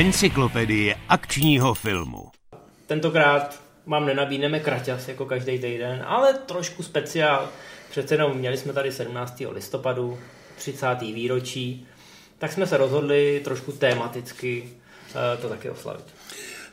Encyklopedie akčního filmu. Tentokrát vám nenabídneme kraťas jako každý týden, ale trošku speciál. Přece jenom měli jsme tady 17. listopadu, 30. výročí, tak jsme se rozhodli trošku tematicky eh, to taky oslavit.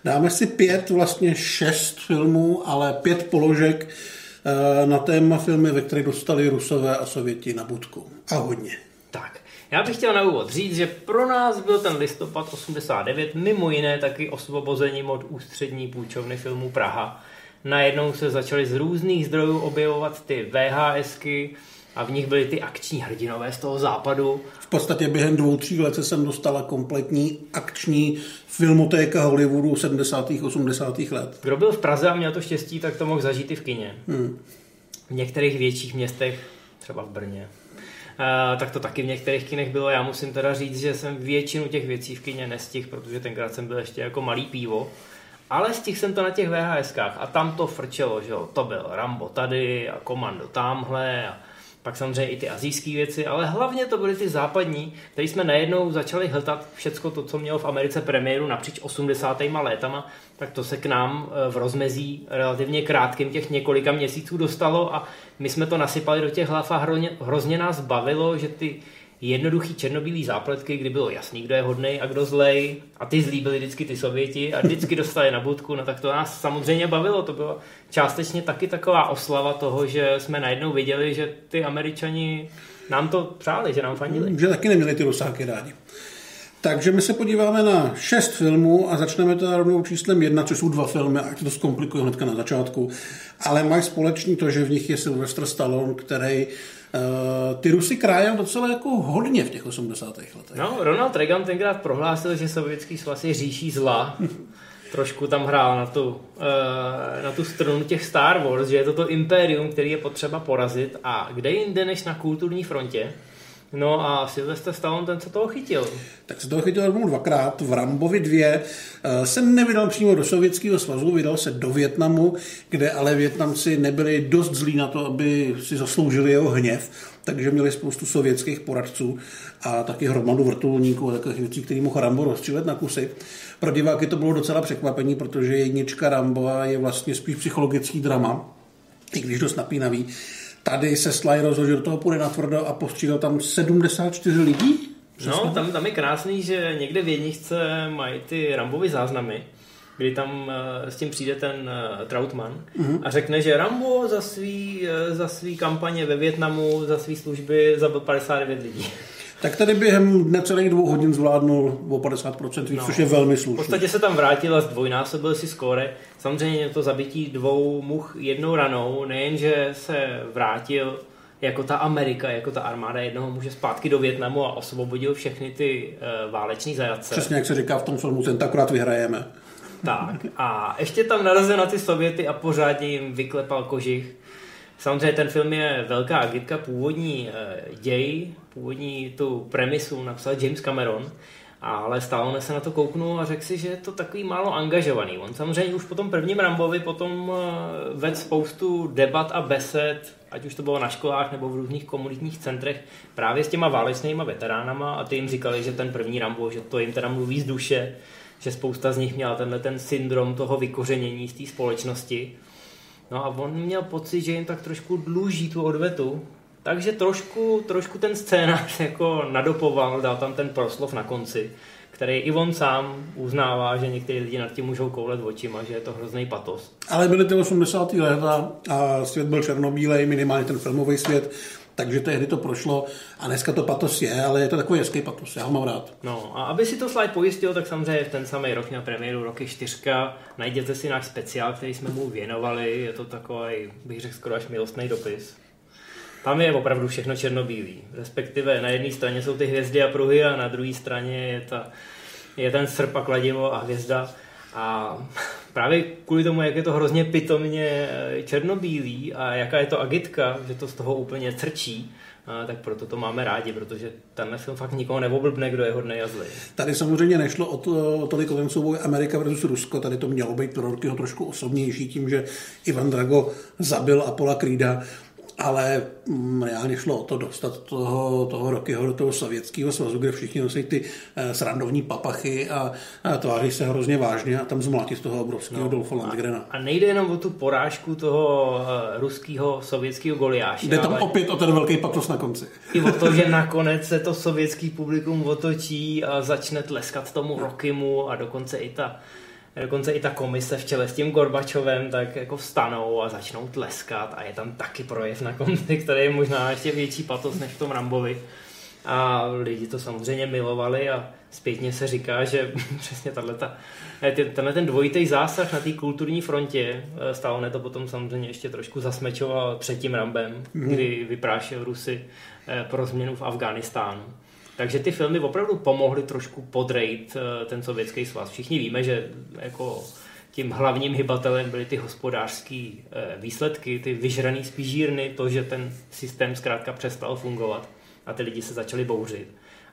Dáme si pět, vlastně šest filmů, ale pět položek eh, na téma filmy, ve kterých dostali Rusové a Sověti na budku. A hodně. Tak, já bych chtěl na úvod říct, že pro nás byl ten listopad 89 mimo jiné taky osvobozením od ústřední půjčovny filmu Praha. Najednou se začaly z různých zdrojů objevovat ty VHSky, a v nich byly ty akční hrdinové z toho západu. V podstatě během dvou, tří let se jsem dostala kompletní akční filmotéka Hollywoodu 70. 80. let. Kdo byl v Praze a měl to štěstí, tak to mohl zažít i v kině. Hmm. V některých větších městech, třeba v Brně, tak to taky v některých kinech bylo. Já musím teda říct, že jsem většinu těch věcí v kině nestihl, protože tenkrát jsem byl ještě jako malý pivo. Ale stihl jsem to na těch VHSkách a tam to frčelo, že jo. To byl Rambo tady a Komando tamhle a pak samozřejmě i ty azijské věci, ale hlavně to byly ty západní, které jsme najednou začali hltat všecko to, co mělo v Americe premiéru napříč 80. létama, tak to se k nám eh, v rozmezí relativně krátkým těch několika měsíců dostalo a my jsme to nasypali do těch hlav a hrozně, hrozně nás bavilo, že ty jednoduchý černobílý zápletky, kdy bylo jasný, kdo je hodný a kdo zlej. A ty zlí byli vždycky ty Sověti a vždycky dostali na budku, no tak to nás samozřejmě bavilo. To bylo částečně taky taková oslava toho, že jsme najednou viděli, že ty Američani nám to přáli, že nám fandili. Že taky neměli ty rusáky rádi. Takže my se podíváme na šest filmů a začneme teda rovnou číslem jedna, což jsou dva filmy, ať to zkomplikuje hnedka na začátku. Ale mají společný to, že v nich je Sylvester Stallone, který ty Rusy krájem docela jako hodně v těch 80. letech. No, Ronald Reagan tenkrát prohlásil, že sovětský svaz je říší zla. Trošku tam hrál na tu, uh, na tu strunu těch Star Wars, že je to to impérium, který je potřeba porazit a kde jinde než na kulturní frontě. No a Sylvester Stallone ten se toho chytil. Tak se toho chytil rovnou dvakrát. V Rambovi dvě se nevydal přímo do Sovětského svazu, vydal se do Větnamu, kde ale Větnamci nebyli dost zlí na to, aby si zasloužili jeho hněv, takže měli spoustu sovětských poradců a taky hromadu vrtulníků a takových věcí, který mohl Rambo rozstřílet na kusy. Pro diváky to bylo docela překvapení, protože jednička Rambo je vlastně spíš psychologický drama, i když dost napínavý. Tady se Sly rozhodl, že do toho půjde na tvrdo a postřídal tam 74 lidí? Přesně? No, tam, tam je krásný, že někde v jedničce mají ty Rambovy záznamy, kdy tam uh, s tím přijde ten uh, Trautmann uh-huh. a řekne, že Rambo za svý, uh, za svý kampaně ve Větnamu, za svý služby zabil 59 lidí. Tak tady během necelých dvou hodin zvládnul o 50% víc, no, což je velmi slušný. V podstatě se tam vrátil a zdvojnásobil si skóre. Samozřejmě to zabití dvou much jednou ranou, nejenže se vrátil jako ta Amerika, jako ta armáda jednoho muže zpátky do Větnamu a osvobodil všechny ty uh, váleční zajatce. Přesně jak se říká v tom filmu, ten akorát vyhrajeme. Tak a ještě tam narazil na ty Sověty a pořádně jim vyklepal kožich. Samozřejmě ten film je velká agitka, původní uh, děj, původní tu premisu napsal James Cameron, ale Stallone se na to kouknul a řekl si, že je to takový málo angažovaný. On samozřejmě už po tom prvním Rambovi potom eh, vedl spoustu debat a besed, ať už to bylo na školách nebo v různých komunitních centrech, právě s těma válečnýma veteránama a ty jim říkali, že ten první Rambo, že to jim teda mluví z duše, že spousta z nich měla tenhle ten syndrom toho vykořenění z té společnosti. No a on měl pocit, že jim tak trošku dluží tu odvetu, takže trošku, trošku ten scénář jako nadopoval, dal tam ten proslov na konci, který i on sám uznává, že někteří lidi nad tím můžou koulet očima, že je to hrozný patos. Ale byly ty 80. léta a svět byl černobílej, minimálně ten filmový svět, takže tehdy to prošlo a dneska to patos je, ale je to takový hezký patos, já ho mám rád. No a aby si to slide pojistil, tak samozřejmě v ten samý rok na premiéru roky 4 najděte si náš speciál, který jsme mu věnovali, je to takový, bych řekl, skoro až milostný dopis. Tam je opravdu všechno černobílý. Respektive na jedné straně jsou ty hvězdy a pruhy a na druhé straně je, ta, je ten srp a kladivo a hvězda. A právě kvůli tomu, jak je to hrozně pitomně eh, černobílý a jaká je to agitka, že to z toho úplně crčí, tak proto to máme rádi, protože tenhle film fakt nikoho neoblbne, kdo je hodný a. Tady samozřejmě nešlo o, to, o tolik o souboj Amerika versus Rusko, tady to mělo být pro Rokyho trošku osobnější tím, že Ivan Drago zabil Apola Krída ale mm, reálně šlo o to dostat toho, toho Rockyho do toho sovětského svazu, kde všichni nosí ty eh, srandovní papachy a, a tváří se hrozně vážně a tam zmlátit z toho obrovského no, Dolfa Landgrena. A nejde jenom o tu porážku toho uh, ruského sovětského goliáše. Jde tam ale... opět o ten velký patos na konci. I o to, že nakonec se to sovětský publikum otočí a začne tleskat tomu Rockymu a dokonce i ta dokonce i ta komise v čele s tím Gorbačovem tak jako vstanou a začnou tleskat a je tam taky projev na konci, který je možná ještě větší patos než v tom Rambovi. A lidi to samozřejmě milovali a zpětně se říká, že přesně tato, tenhle ten dvojitý zásah na té kulturní frontě, eh, Stallone to potom samozřejmě ještě trošku zasmečoval před tím Rambem, mm. kdy vyprášil Rusy eh, pro změnu v Afghánistánu. Takže ty filmy opravdu pomohly trošku podrejt eh, ten sovětský svaz. Všichni víme, že jako tím hlavním hybatelem byly ty hospodářské výsledky, ty vyžraný spížírny, to, že ten systém zkrátka přestal fungovat a ty lidi se začali bouřit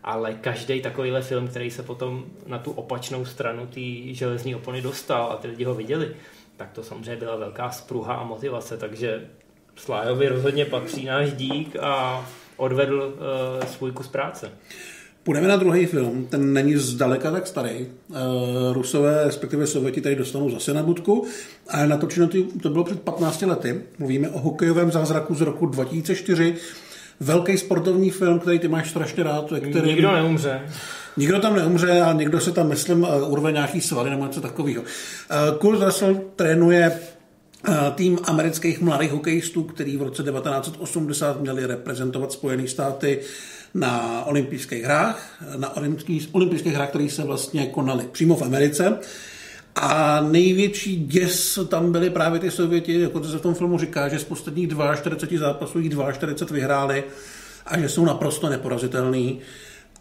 ale každý takovýhle film, který se potom na tu opačnou stranu té železní opony dostal a ty lidi ho viděli, tak to samozřejmě byla velká spruha a motivace, takže Slájovi rozhodně patří náš dík a odvedl uh, svůj kus práce. Půjdeme na druhý film, ten není zdaleka tak starý. Uh, Rusové, respektive Sověti, tady dostanou zase na budku, ale natočeno to bylo před 15 lety. Mluvíme o hokejovém zázraku z roku 2004 velký sportovní film, který ty máš strašně rád. Který... Nikdo neumře. Nikdo tam neumře a někdo se tam, myslím, eh, urve nějaký svaly nebo něco takového. Eh, Kurt Russell trénuje eh, tým amerických mladých hokejistů, který v roce 1980 měli reprezentovat Spojené státy na olympijských hrách, na olympijských hrách, které se vlastně konaly přímo v Americe. A největší děs tam byly právě ty Sověti, jako se v tom filmu říká, že z posledních 42 zápasů jich 42 vyhráli a že jsou naprosto neporazitelný.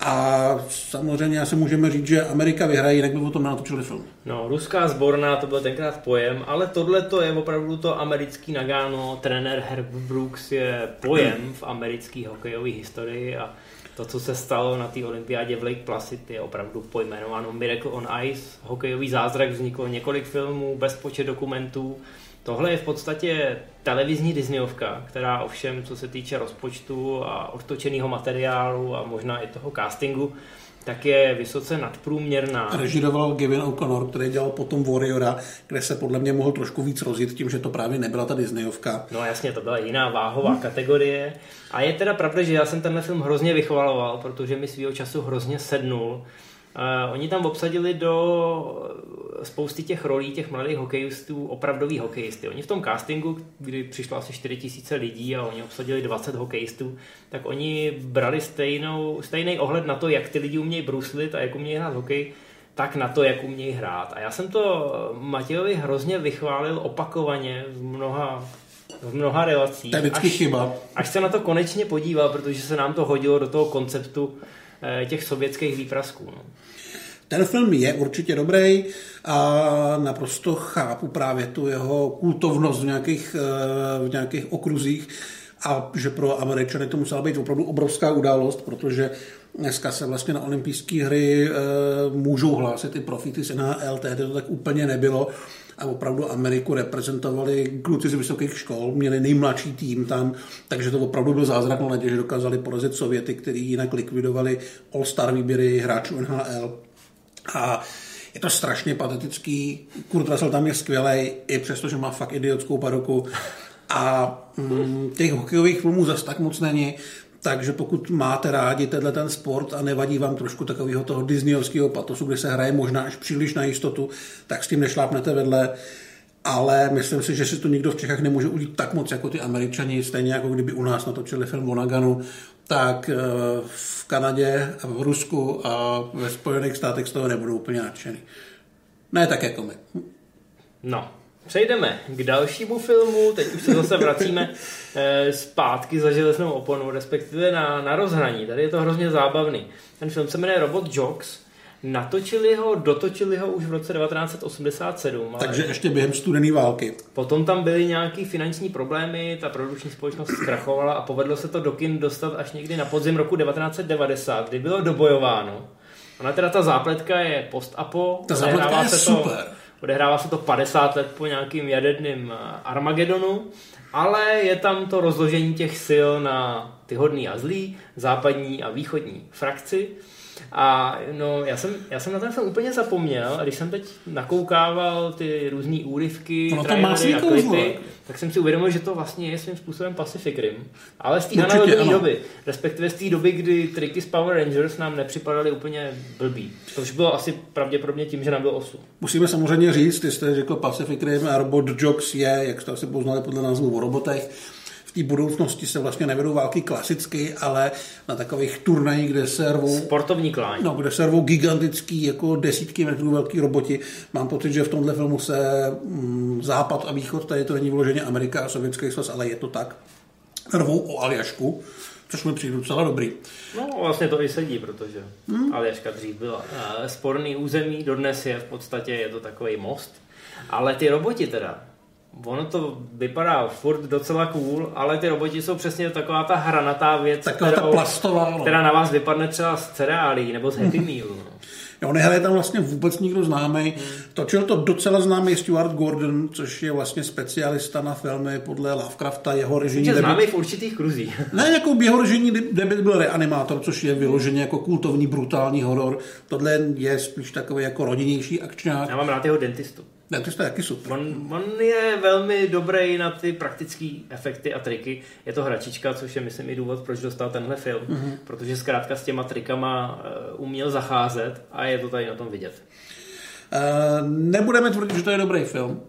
A samozřejmě asi můžeme říct, že Amerika vyhraje, jinak by o tom natočili film. No, ruská sborná, to byl tenkrát pojem, ale tohle to je opravdu to americký Nagano. Trenér Herb Brooks je pojem v americké hokejové historii a to, co se stalo na té olympiádě v Lake Placid, je opravdu pojmenováno Miracle on Ice. Hokejový zázrak vzniklo několik filmů, bezpočet dokumentů. Tohle je v podstatě televizní Disneyovka, která ovšem, co se týče rozpočtu a odtočeného materiálu a možná i toho castingu, tak je vysoce nadprůměrná. Režiroval Gavin O'Connor, který dělal potom Warriora, kde se podle mě mohl trošku víc rozjet tím, že to právě nebyla ta Disneyovka. No jasně, to byla jiná váhová hmm. kategorie. A je teda pravda, že já jsem tenhle film hrozně vychvaloval, protože mi svýho času hrozně sednul Uh, oni tam obsadili do spousty těch rolí těch mladých hokejistů opravdový hokejisty. Oni v tom castingu, kdy přišlo asi 4 tisíce lidí a oni obsadili 20 hokejistů, tak oni brali stejnou, stejný ohled na to, jak ty lidi umějí bruslit a jak umějí hrát hokej, tak na to, jak umějí hrát. A já jsem to Matějovi hrozně vychválil opakovaně v mnoha v mnoha relacích. To je vždycky až, chyba. Až se na to konečně podíval, protože se nám to hodilo do toho konceptu Eh, těch sovětských výprasků. No. Ten film je určitě dobrý a naprosto chápu právě tu jeho kultovnost v nějakých, eh, v nějakých okruzích a že pro Američany to musela být opravdu obrovská událost, protože dneska se vlastně na olympijské hry e, můžou hlásit i profity z NHL, tehdy to tak úplně nebylo a opravdu Ameriku reprezentovali kluci z vysokých škol, měli nejmladší tým tam, takže to opravdu byl zázrak na že dokázali porazit Sověty, který jinak likvidovali All-Star výběry hráčů NHL. A je to strašně patetický. Kurt Russell tam je skvělý, i přesto, že má fakt idiotskou paruku. A mm, těch hokejových filmů zase tak moc není. Takže pokud máte rádi tenhle ten sport a nevadí vám trošku takového toho disneyovského patosu, kde se hraje možná až příliš na jistotu, tak s tím nešlápnete vedle. Ale myslím si, že si to nikdo v Čechách nemůže udělat tak moc jako ty američani, stejně jako kdyby u nás natočili film o Naganu, tak eh, v Kanadě v Rusku a ve Spojených státech z toho nebudou úplně nadšený. Ne tak jako my. No, Přejdeme k dalšímu filmu, teď už se zase vracíme eh, zpátky za železnou oponu, respektive na, na rozhraní. Tady je to hrozně zábavný. Ten film se jmenuje Robot Jocks. Natočili ho, dotočili ho už v roce 1987. Takže ještě během studené války. Potom tam byly nějaké finanční problémy, ta produkční společnost zkrachovala a povedlo se to do kin dostat až někdy na podzim roku 1990, kdy bylo dobojováno. Ona teda ta zápletka je post-apo. Ta zápletka je se super. To, Odehrává se to 50 let po nějakým jaderným eh, Armagedonu, ale je tam to rozložení těch sil na ty hodný a zlý, západní a východní frakci. A no, já jsem, já jsem na ten film úplně zapomněl a když jsem teď nakoukával ty různé úryvky, no, a klipy, tak jsem si uvědomil, že to vlastně je svým způsobem Pacific Rim. Ale z té analogové doby, respektive z té doby, kdy triky z Power Rangers nám nepřipadaly úplně blbý. Což bylo asi pravděpodobně tím, že nám bylo 8. Musíme samozřejmě říct, ty jste řekl Pacific Rim a Robot Jocks je, jak jste asi poznali podle názvu o robotech, té budoucnosti se vlastně nevedou války klasicky, ale na takových turnajích, kde se rvou... Sportovní kláň. No, kde se rvou gigantický, jako desítky metrů velký roboti. Mám pocit, že v tomhle filmu se mm, západ a východ, tady to není vyloženě Amerika a Sovětský svaz, ale je to tak, rvou o Aljašku, což mi přijde docela dobrý. No vlastně to i sedí, protože hmm. Aljaška dřív byla sporný území, dodnes je v podstatě, je to takový most. Ale ty roboti teda, Ono to vypadá furt docela cool, ale ty roboti jsou přesně taková ta hranatá věc, taková kterou, ta plastová, no. která na vás vypadne třeba z cereálí nebo z Happy Meal. No. Jo, nehraje tam vlastně vůbec nikdo známý. Hmm. Točil to docela známý Stuart Gordon, což je vlastně specialista na filmy podle Lovecrafta. Jeho režijní debit... známý v určitých kruzích. ne, jako jeho režijní debit byl reanimátor, což je vyloženě jako kultovní brutální horor. Tohle je spíš takový jako rodinnější akčňák. Já mám rád jeho dentistu. Ne, to je taky super. On, on je velmi dobrý na ty praktické efekty a triky. Je to hračička, což je myslím i důvod, proč dostal tenhle film. Mm-hmm. Protože zkrátka s těma trikama uh, uměl zacházet a je to tady na tom vidět. Uh, nebudeme tvrdit, že to je dobrý film,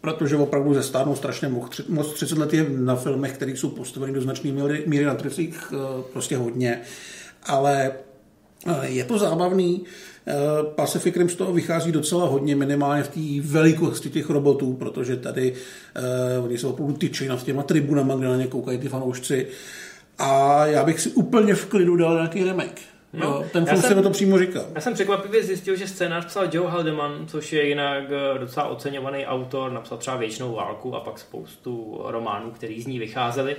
protože opravdu ze stárnou strašně moc. 30 let je na filmech, které jsou postaveny do značné míry, míry na tricích, uh, prostě hodně. Ale je to zábavný. Pacific Rim z toho vychází docela hodně, minimálně v té velikosti těch robotů, protože tady uh, oni jsou opravdu tyčí nad těma tribunama, kde na ně koukají ty fanoušci. A já bych si úplně v klidu dal nějaký remake. No, jo, ten film jsem, to přímo říkal. Já jsem překvapivě zjistil, že scénář psal Joe Haldeman, což je jinak eh, docela oceňovaný autor, napsal třeba Věčnou válku a pak spoustu románů, který z ní vycházely.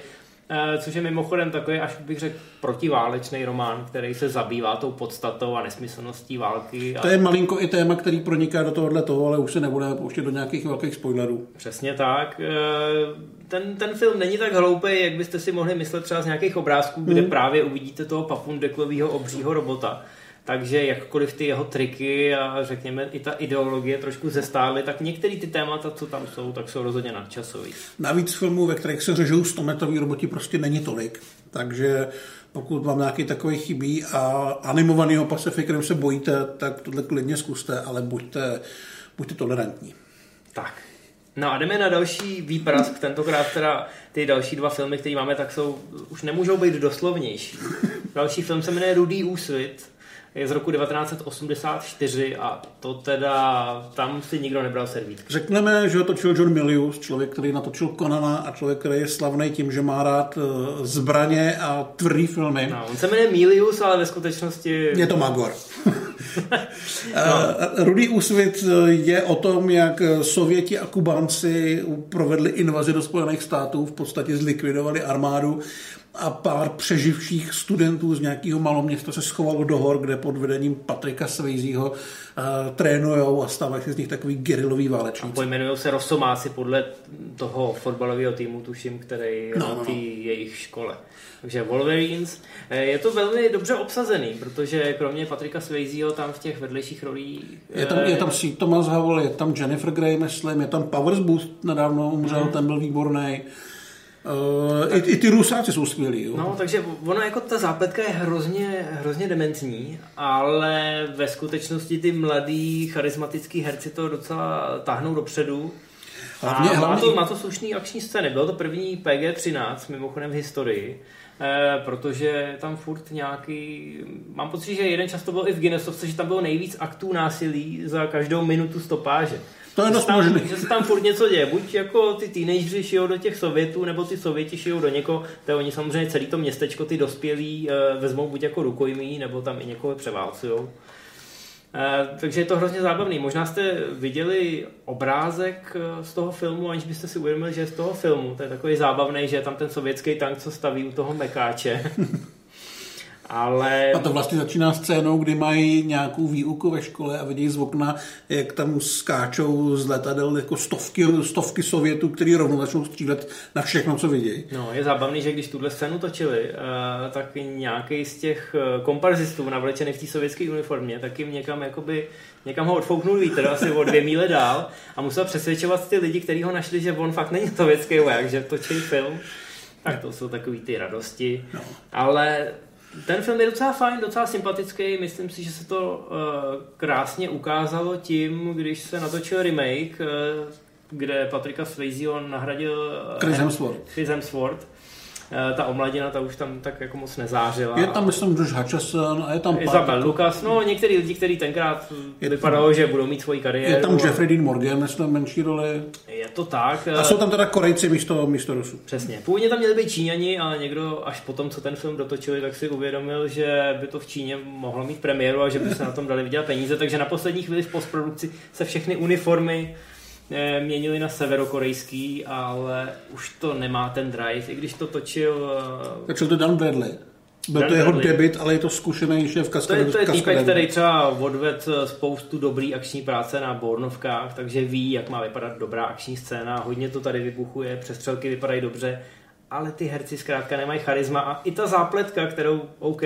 Eh, což je mimochodem takový, až bych řekl, protiválečný román, který se zabývá tou podstatou a nesmyslností války. To je malinko i téma, který proniká do tohohle toho, ale už se nebudeme pouštět do nějakých velkých spoilerů. Přesně tak. Eh, ten, ten film není tak hloupý, jak byste si mohli myslet třeba z nějakých obrázků, kde hmm. právě uvidíte toho papundeklového obřího robota takže jakkoliv ty jeho triky a řekněme i ta ideologie trošku zestály, tak některé ty témata, co tam jsou, tak jsou rozhodně nadčasový. Navíc filmů, ve kterých se řežou 100 metrový roboti, prostě není tolik. Takže pokud vám nějaký takový chybí a animovanýho Pacific Rim se bojíte, tak tohle klidně zkuste, ale buďte, buďte tolerantní. Tak. No a jdeme na další výprask, tentokrát teda ty další dva filmy, které máme, tak jsou, už nemůžou být doslovnější. Další film se jmenuje Rudý úsvit, je z roku 1984 a to teda, tam si nikdo nebral servít. Řekneme, že ho točil John Milius, člověk, který natočil Conana a člověk, který je slavný tím, že má rád eh, zbraně a tvrdý filmy. No, on se jmenuje Milius, ale ve skutečnosti... Je to Magor. no. Rudý úsvit je o tom, jak Sověti a Kubánci provedli invazi do Spojených států, v podstatě zlikvidovali armádu a pár přeživších studentů z nějakého maloměsta se schovalo do hor, kde pod vedením Patrika Svejzího uh, trénujou a stávají se z nich takový gerilový válečníci. A pojmenují se Rosomáci podle toho fotbalového týmu, tuším, který no, no, no. jejich škole. Takže Wolverines. Eh, je to velmi dobře obsazený, protože kromě Patrika Swayzeho tam v těch vedlejších rolích... Je tam, je tam Sweet Thomas Howell, je tam Jennifer Grey, myslím, je tam Powers Boost, nedávno umřel, mm. ten byl výborný. Uh, i, I ty rusáci jsou skvělí. Jo. No, takže ono jako ta zápletka je hrozně, hrozně dementní, ale ve skutečnosti ty mladý charismatický herci to docela táhnou dopředu. Hlavně, a hlavně... Má, to, má to slušný akční scény. Bylo to první PG-13, mimochodem v historii, eh, protože tam furt nějaký... Mám pocit, že jeden čas to bylo i v Guinnessovce, že tam bylo nejvíc aktů násilí za každou minutu stopáže. To je dost tam, možný. Že se tam furt něco děje. Buď jako ty teenageři šijou do těch Sovětů, nebo ty Sověti šijou do někoho. To je oni samozřejmě celý to městečko, ty dospělí e, vezmou buď jako rukojmí, nebo tam i někoho převálcujou. E, takže je to hrozně zábavný. Možná jste viděli obrázek eh, z toho filmu, aniž byste si uvědomili, že je z toho filmu. To je takový zábavný, že je tam ten sovětský tank, co staví u toho mekáče. Ale... A to vlastně začíná scénou, kdy mají nějakou výuku ve škole a vidí z okna, jak tam skáčou z letadel jako stovky, stovky Sovětů, který rovnou začnou střílet na všechno, co vidějí. No, je zábavný, že když tuhle scénu točili, uh, tak nějaký z těch eh, komparzistů navlečených v té sovětské uniformě, tak jim někam jakoby někam ho odfouknul vítr, asi o dvě míle dál a musel přesvědčovat ty lidi, kteří ho našli, že on fakt není sovětský voják, že točí film. Tak to jsou takové ty radosti. No. Ale ten film je docela fajn, docela sympatický. Myslím si, že se to uh, krásně ukázalo tím, když se natočil remake, uh, kde Patrika Swayze nahradil uh, Chris Hemsworth. Chris Hemsworth. Eh, ta omladina, ta už tam tak jako moc nezářila. Je tam, myslím, Josh Hutcherson a je tam Isabel Lucas, no některý lidi, kteří tenkrát je vypadalo, tam, že budou mít svoji kariéru. Je tam Jeffrey Dean Morgan, myslím, menší roli. Je to tak. A jsou tam teda Korejci místo, místo Rusů. Přesně. Původně tam měli být Číňani, ale někdo až po tom, co ten film dotočili, tak si uvědomil, že by to v Číně mohlo mít premiéru a že by se na tom dali vydělat peníze, takže na poslední chvíli v postprodukci se všechny uniformy Eh, měnili na severokorejský, ale už to nemá ten drive, i když to točil... Eh, točil to Dan Bradley. Byl Dan to jeho Bradley. debit, ale je to zkušený šéf kaskadě. To je, to je týpek, který třeba odved eh, spoustu dobrý akční práce na Bornovkách, takže ví, jak má vypadat dobrá akční scéna. Hodně to tady vybuchuje, přestřelky vypadají dobře, ale ty herci zkrátka nemají charisma a i ta zápletka, kterou OK,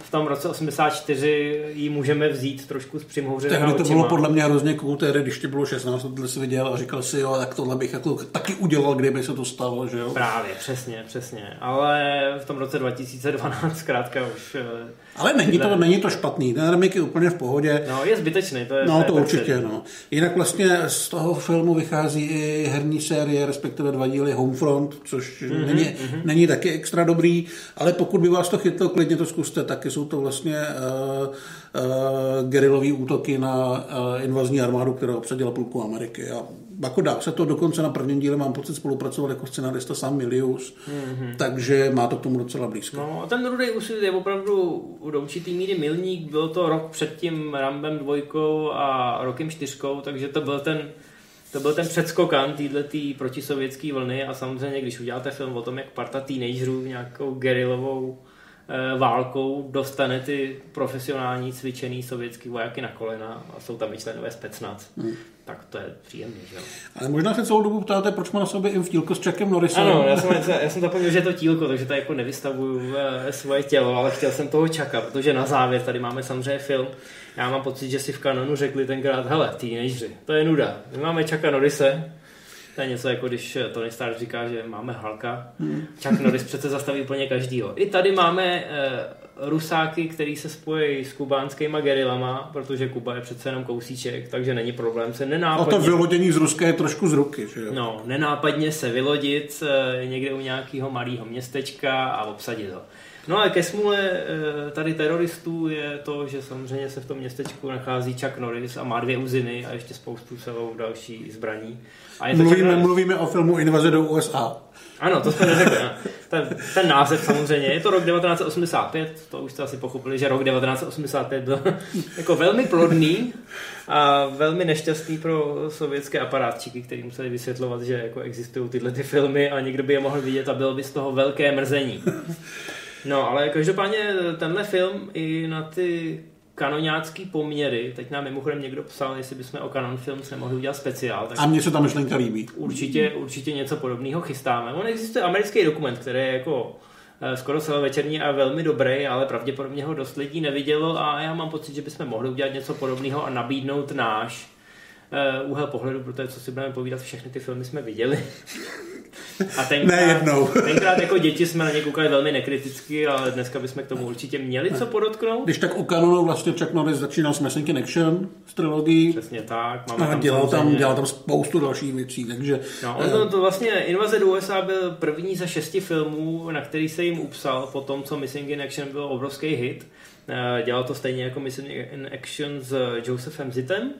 v tom roce 84 ji můžeme vzít trošku s přimhouřenýma Tehdy to bylo podle mě hrozně cool, tehdy, když ti bylo 16, tohle si viděl a říkal si, jo, tak tohle bych jako taky udělal, kdyby se to stalo, že jo? Právě, přesně, přesně. Ale v tom roce 2012 zkrátka už... Eh, Ale není to, není to špatný, ten remake je úplně v pohodě. No, je zbytečný, to je... No, to určitě, no. Jinak vlastně z toho filmu vychází i herní série, respektive dva díly Homefront, což mm-hmm, není, mm-hmm. není taky extra dobrý, ale pokud by vás to chytlo, klidně to zkuste taky jsou to vlastně uh, uh, gerilové útoky na uh, invazní armádu, která obsadila půlku Ameriky. A jako dá se to dokonce na prvním díle, mám pocit, spolupracoval jako scenarista Sam Milius, mm-hmm. takže má to k tomu docela blízko. No a ten Rudej úsvit je opravdu do určitý míry milník, byl to rok před tím Rambem dvojkou a rokem čtyřkou, takže to byl ten to byl ten předskokan této protisovětské vlny a samozřejmě, když uděláte film o tom, jak parta teenagerů nějakou gerilovou Eh, válkou dostane ty profesionální cvičený sovětský vojáky na kolena a jsou tam i členové specnac. Hmm. Tak to je příjemný, že jo. Ale možná se celou dobu ptáte, proč má na sobě i v tílko s Chuckem Norrisem. Ano, já jsem, já jsem zapomněl, že je to tílko, takže to jako nevystavuju eh, svoje tělo, ale chtěl jsem toho čaka, protože na závěr tady máme samozřejmě film. Já mám pocit, že si v kanonu řekli tenkrát, hele, teenageři, to je nuda. My máme Chucka Norrise, to je něco jako když Tony Stark říká, že máme Halka. Hmm. Chuck Norris přece zastaví úplně každýho. I tady máme uh, rusáky, který se spojí s kubánskýma gerilama, protože Kuba je přece jenom kousíček, takže není problém se nenápadně... A to vylodění z Ruska je trošku z ruky, že jo? No, nenápadně se vylodit uh, někde u nějakého malého městečka a obsadit ho. No a ke smůle eh, tady teroristů je to, že samozřejmě se v tom městečku nachází Chuck Norris a má dvě uziny a ještě spoustu celou další zbraní. A je to mluvíme, mluvíme o filmu Invaze do USA. Ano, to jsme neřekli. Ten, ten název samozřejmě, je to rok 1985, to už jste asi pochopili, že rok 1985 byl jako velmi plodný a velmi nešťastný pro sovětské aparátčiky, kteří museli vysvětlovat, že jako existují tyhle ty filmy a někdo by je mohl vidět a bylo by z toho velké mrzení. No, ale každopádně tenhle film i na ty kanoniácký poměry, teď nám mimochodem někdo psal, jestli bychom o kanon film se mohli udělat speciál. Tak a mně se ta myšlenka líbí. Určitě, určitě něco podobného chystáme. On existuje americký dokument, který je jako eh, skoro celovečerní a velmi dobrý, ale pravděpodobně ho dost lidí nevidělo a já mám pocit, že bychom mohli udělat něco podobného a nabídnout náš uh, úhel pohledu, protože co si budeme povídat, všechny ty filmy jsme viděli. A tenkrát, ne jednou. tenkrát jako děti jsme na ně koukali velmi nekriticky, ale dneska bychom k tomu určitě měli co podotknout. Když tak u kanonu vlastně Chuck Norris začínal s Messing in Action z trilogií. Přesně tak. Máme a tam dělal, tam, dělal tam spoustu dalších věcí, takže... No, on to, to vlastně Invaze do USA byl první ze šesti filmů, na který se jim upsal po tom, co Missing in Action byl obrovský hit. Eh, dělal to stejně jako Missing in Action s Josephem Zitem,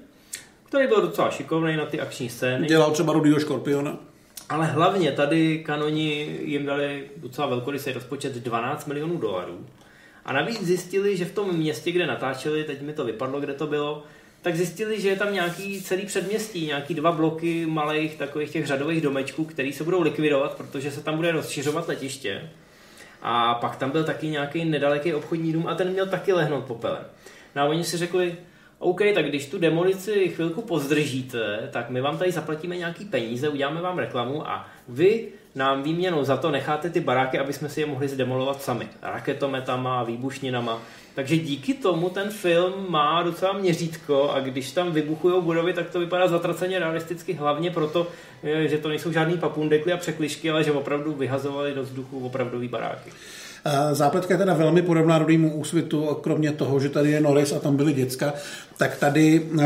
který byl docela šikovný na ty akční scény. Dělal třeba Rudyho Škorpiona. Ale hlavně tady kanoni jim dali docela velkorysý rozpočet 12 milionů dolarů. A navíc zjistili, že v tom městě, kde natáčeli, teď mi to vypadlo, kde to bylo, tak zjistili, že je tam nějaký celý předměstí, nějaký dva bloky malých takových těch řadových domečků, který se budou likvidovat, protože se tam bude rozšiřovat letiště. A pak tam byl taky nějaký nedaleký obchodní dům a ten měl taky lehnout popelem. No a oni si řekli, OK, tak když tu demolici chvilku pozdržíte, tak my vám tady zaplatíme nějaký peníze, uděláme vám reklamu a vy nám výměnou za to necháte ty baráky, aby jsme si je mohli zdemolovat sami. Raketometama, výbušninama. Takže díky tomu ten film má docela měřítko a když tam vybuchují budovy, tak to vypadá zatraceně realisticky, hlavně proto, eh, že to nejsou žádný papundekly a překlišky, ale že opravdu vyhazovali do vzduchu opravdový baráky. Zápletka je teda velmi podobná rodýmu úsvitu, kromě toho, že tady je Norris a tam byly děcka, tak tady eh,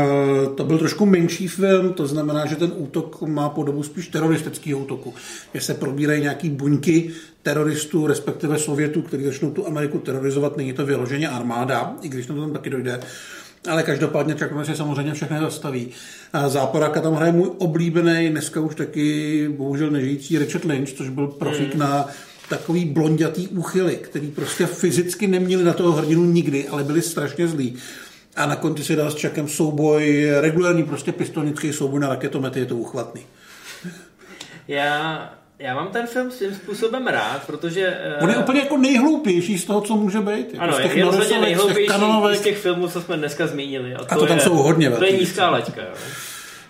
to byl trošku menší film, to znamená, že ten útok má podobu spíš teroristického útoku, že se probírají nějaký buňky teroristů, respektive Sovětů, kteří začnou tu Ameriku terorizovat, není to vyloženě armáda, i když to tam taky dojde. Ale každopádně Chuck Norris samozřejmě všechny zastaví. Záporáka tam hraje můj oblíbený, dneska už taky bohužel nežijící Richard Lynch, což byl profík mm. na takový blondětý úchyly, který prostě fyzicky neměli na toho hrdinu nikdy, ale byli strašně zlí. A na konci si dal s Čakem souboj, regulární prostě pistolnický souboj na raketomety, je to uchvatný. Já, já mám ten film svým způsobem rád, protože... On je úplně jako nejhloupější z toho, co může být. Jako ano, je rozhodně nejhloupější z těch filmů, co jsme dneska zmínili. A to, a to tam je, jsou hodně To je nízká laťka. Jo.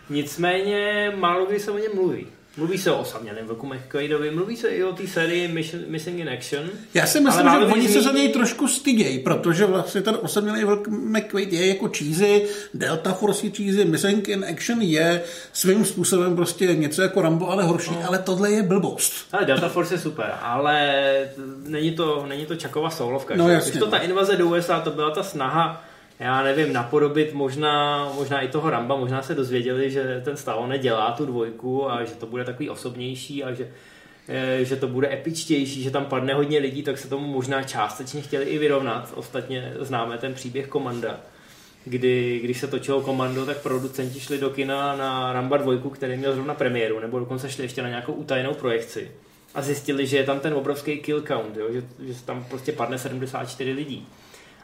Nicméně málo kdy se o něm mluví. Mluví se o osamělém vlku McQuaidovi, mluví se i o té sérii Missing in Action. Já si myslím, že oni se za něj trošku stydějí, protože vlastně ten osamělý vlk McQuaid je jako cheesy, Delta Force je cheesy, Missing in Action je svým způsobem prostě něco jako Rambo, ale horší, no. ale tohle je blbost. Ale Delta Force je super, ale není to, není to Čakova soulovka. No, jasně, Když to ta no. invaze do USA, to byla ta snaha já nevím, napodobit možná, možná i toho Ramba, možná se dozvěděli, že ten Stallone dělá tu dvojku a že to bude takový osobnější a že, eh, že to bude epičtější, že tam padne hodně lidí, tak se tomu možná částečně chtěli i vyrovnat. Ostatně známe ten příběh Komanda, kdy, když se točilo Komando, tak producenti šli do kina na Ramba 2, který měl zrovna premiéru, nebo dokonce šli ještě na nějakou utajenou projekci a zjistili, že je tam ten obrovský kill count, jo? Že, že tam prostě padne 74 lidí.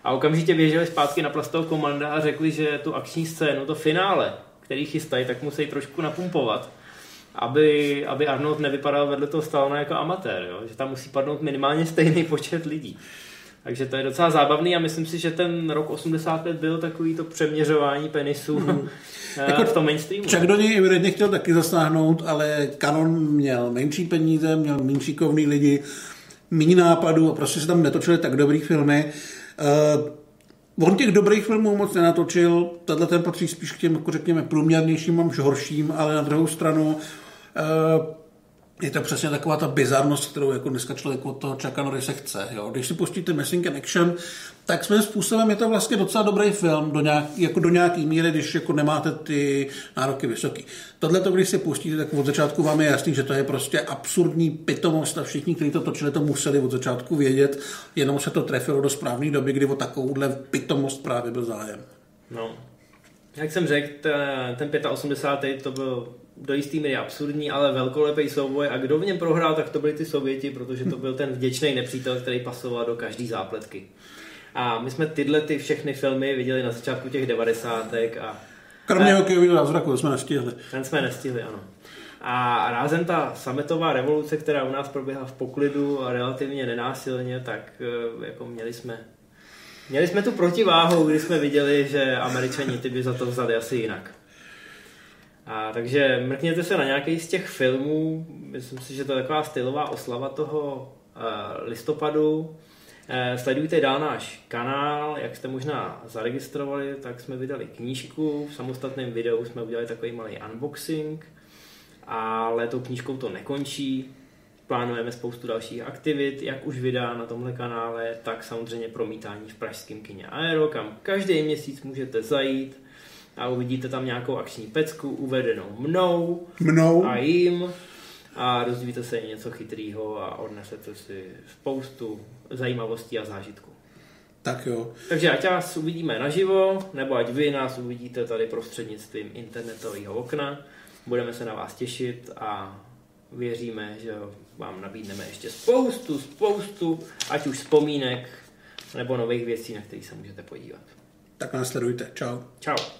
A okamžitě běželi zpátky na plastovou komanda a řekli, že tu akční scénu, to finále, který chystají, tak musí trošku napumpovat, aby, aby Arnold nevypadal vedle toho Stallone jako amatér, jo? že tam musí padnout minimálně stejný počet lidí. Takže to je docela zábavný a myslím si, že ten rok 85 byl takový to přeměřování penisů mm. jako v tom mainstreamu. Čak do něj evidentně chtěl taky zasáhnout, ale Canon měl menší peníze, měl méně šikovný lidi, méně nápadů a prostě se tam netočily tak dobrý filmy. Uh, on těch dobrých filmů moc nenatočil, tenhle ten patří spíš k těm, jako řekněme, průměrnějším, až horším, ale na druhou stranu uh, je to přesně taková ta bizarnost, kterou jako dneska člověk od toho Chucka se chce. Jo? Když si pustíte Missing in Action, tak svým způsobem je to vlastně docela dobrý film do, nějak, jako do nějaký míry, když jako nemáte ty nároky vysoký. Tohle to, když si pustíte, tak od začátku vám je jasný, že to je prostě absurdní pitomost a všichni, kteří to točili, to museli od začátku vědět, jenom se to trefilo do správné doby, kdy o takovouhle pitomost právě byl zájem. No, jak jsem řekl, ten 85. to byl do jistý míry absurdní, ale velkolepý souboj a kdo v něm prohrál, tak to byli ty Sověti, protože to byl ten vděčný nepřítel, který pasoval do každé zápletky. A my jsme tyhle ty všechny filmy viděli na začátku těch devadesátek a Kromě hokejového zázraku, to jsme nestihli. Ten jsme nestihli, ano. A rázem ta sametová revoluce, která u nás proběhla v poklidu a relativně nenásilně, tak eh, jako měli jsme Měli jsme tu protiváhu, kdy jsme viděli, že američani ty by za to vzali asi jinak. A takže mrkněte se na nějaký z těch filmů, myslím si, že to je taková stylová oslava toho uh, listopadu. Uh, sledujte dál náš kanál, jak jste možná zaregistrovali, tak jsme vydali knížku, v samostatném videu jsme udělali takový malý unboxing, ale tou knížkou to nekončí. Plánujeme spoustu dalších aktivit, jak už vydá na tomhle kanále, tak samozřejmě promítání v pražském kině Aero, kam každý měsíc můžete zajít a uvidíte tam nějakou akční pecku uvedenou mnou, mnou. a jim a dozvíte se něco chytrého a odnesete si spoustu zajímavostí a zážitků. Tak jo. Takže ať vás uvidíme naživo, nebo ať vy nás uvidíte tady prostřednictvím internetového okna. Budeme se na vás těšit a věříme, že vám nabídneme ještě spoustu, spoustu, ať už vzpomínek, nebo nových věcí, na které se můžete podívat. Tak nás sledujte. Čau. Čau.